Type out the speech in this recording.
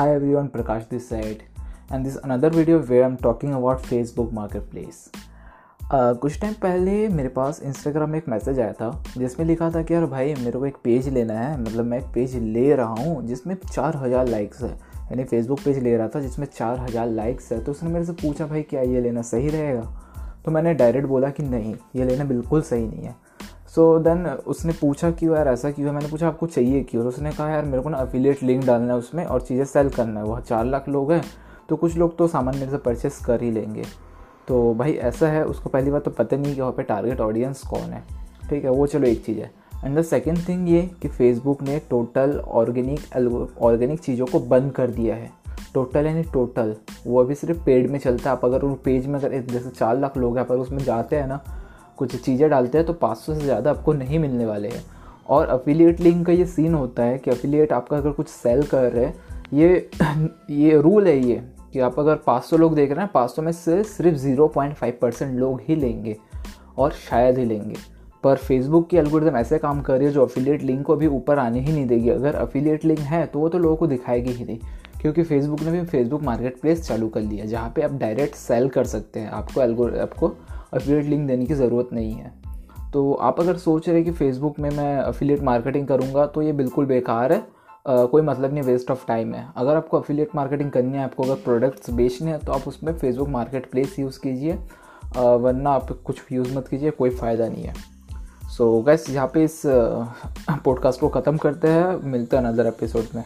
Hi everyone, Prakash this side, and this is another video where I'm talking about Facebook Marketplace. Uh, कुछ time पहले मेरे पास Instagram में एक message आया था जिसमें लिखा था कि यार भाई मेरे को एक पेज लेना है। मतलब मैं एक पेज ले रहा हूँ जिसमें चार हज़ार लाइक्स है। यानी फेसबुक पेज ले रहा था जिसमें चार हज़ार लाइक्स है। तो उसने मेरे से पूछा भाई क्या ये लेना सही रहेगा? तो मैंने डायरेक्ट बोला कि नहीं ये लेना बिल्कुल सही नहीं है। सो so, देन उसने पूछा क्यों यार? ऐसा क्यों है? मैंने पूछा आपको चाहिए क्यों? और उसने कहा यार मेरे को ना अफिलिएट लिंक डालना है उसमें और चीज़ें सेल करना है। वह चार लाख लोग हैं तो कुछ लोग तो सामान मेरे से परचेस कर ही लेंगे। तो भाई ऐसा है उसको पहली बार तो पता नहीं कि वहाँ पर टारगेट ऑडियंस कौन है। ठीक है वो चलो एक चीज़ है। एंड द सेकेंड थिंग ये कि फेसबुक ने टोटल ऑर्गेनिक ऑर्गेनिक चीज़ों को बंद कर दिया है। टोटल यानी टोटल वो अभी सिर्फ़ पेड में चलता है। आप अगर उस पेज में अगर जैसे चार लाख लोग हैं अगर उसमें जाते हैं ना कुछ चीज़ें डालते हैं तो 500 से ज़्यादा आपको नहीं मिलने वाले हैं। और अफिलिएट लिंक का ये सीन होता है कि अफिलिएट आपका अगर कुछ सेल कर रहे हैं, ये ये रूल है ये कि आप अगर 500 लोग देख रहे हैं 500 में से सिर्फ़ 0.5 परसेंट लोग ही लेंगे और शायद ही लेंगे। पर फेसबुक की एल्गोरिदम ऐसे काम कर रही है जो अफिलिएट लिंक को भी ऊपर आने ही नहीं देगी। अगर अफिलिएट लिंक है तो वो तो लोगों को दिखाएगी ही नहीं, क्योंकि फेसबुक ने भी फेसबुक मार्केट प्लेस चालू कर लिया, जहाँ पे आप डायरेक्ट सेल कर सकते हैं। आपको एल्गो आपको अफिलिएट लिंक देने की ज़रूरत नहीं है। तो आप अगर सोच रहे कि फेसबुक में मैं अफिलेट मार्केटिंग करूँगा तो ये बिल्कुल बेकार है। Uh, कोई मतलब नहीं वेस्ट ऑफ़ टाइम है। अगर आपको अफिलिएट मार्केटिंग करनी है आपको अगर प्रोडक्ट्स बेचने हैं तो आप उसमें फेसबुक मार्केट प्लेस यूज़ कीजिए वरना आप कुछ यूज़ मत कीजिए कोई फ़ायदा नहीं है। सो गैस यहाँ पे इस पॉडकास्ट को ख़त्म करते हैं। मिलते हैं नज़र एपिसोड में।